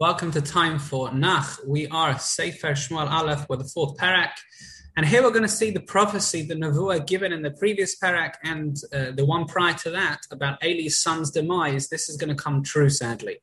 Welcome to Time for Nach. We are Sefer Shmuel Aleph with the fourth parak. And here we're going to see the prophecy, the Nevuah given in the previous parak and uh, the one prior to that about Eli's son's demise. This is going to come true, sadly.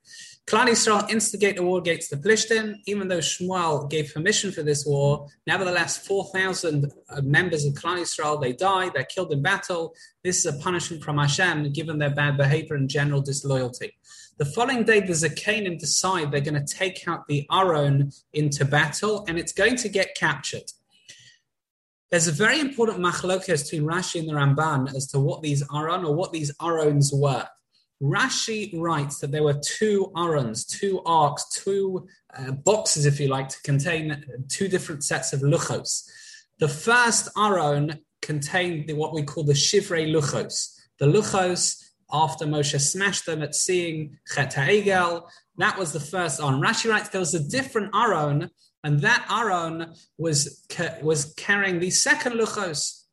Klal Yisrael instigate a war against the Plishtim, even though Shmuel gave permission for this war. Nevertheless, 4,000 uh, members of Klal Yisrael, they die, they're killed in battle. This is a punishment from Hashem, given their bad behavior and general disloyalty. The following day, the Zakanim decide they're going to take out the Aron into battle, and it's going to get captured. There's a very important machlokas between Rashi and the Ramban as to what these Aron or what these Arons were. Rashi writes that there were two Arons, two arks, two uh, boxes, if you like, to contain two different sets of luchos. The first Aron contained the, what we call the Shivrei luchos. The luchos after Moshe smashed them at seeing Chet Egel. That was the first Aron. Rashi writes there was a different Aron, and that Aron was, was carrying the second Luchos.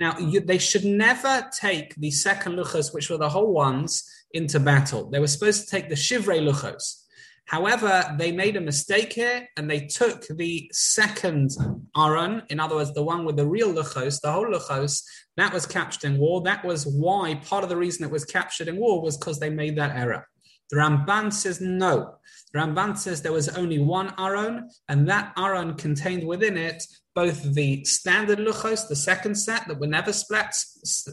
Now, you, they should never take the second Luchos, which were the whole ones, into battle. They were supposed to take the Shivrei Luchos. However, they made a mistake here and they took the second Aron, in other words, the one with the real Luchos, the whole Luchos, that was captured in war. That was why part of the reason it was captured in war was because they made that error. The Ramban says no. The Ramban says there was only one Aron, and that Aron contained within it both the standard Luchos, the second set that were never split,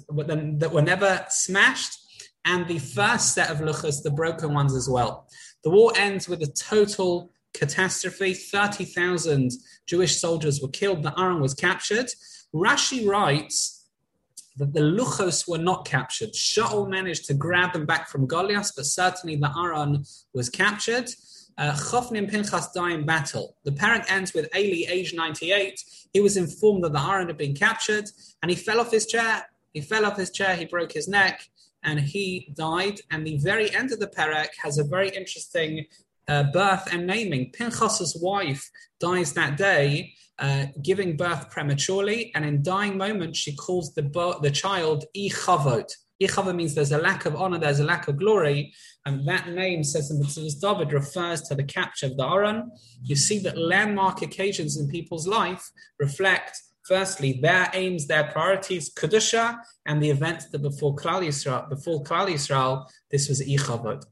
that were never smashed, and the first set of Luchos, the broken ones as well. The war ends with a total catastrophe. 30,000 Jewish soldiers were killed. The Aron was captured. Rashi writes that the Luchos were not captured. Shaul managed to grab them back from Goliath, but certainly the Aron was captured. Uh, and Pinchas die in battle. The parak ends with Eli, age 98. He was informed that the Aron had been captured and he fell off his chair. He fell off his chair, he broke his neck and he died. And the very end of the parak has a very interesting uh, birth and naming. Pinchas's wife dies that day, uh, giving birth prematurely, and in dying moment she calls the the child Ichavot. Ichavod means there's a lack of honor, there's a lack of glory, and that name says in Metzudas David refers to the capture of the Aron. You see that landmark occasions in people's life reflect Firstly, their aims, their priorities, Kedusha, and the events that before Klal Yisrael, before Klal Yisrael, this was Ichavod.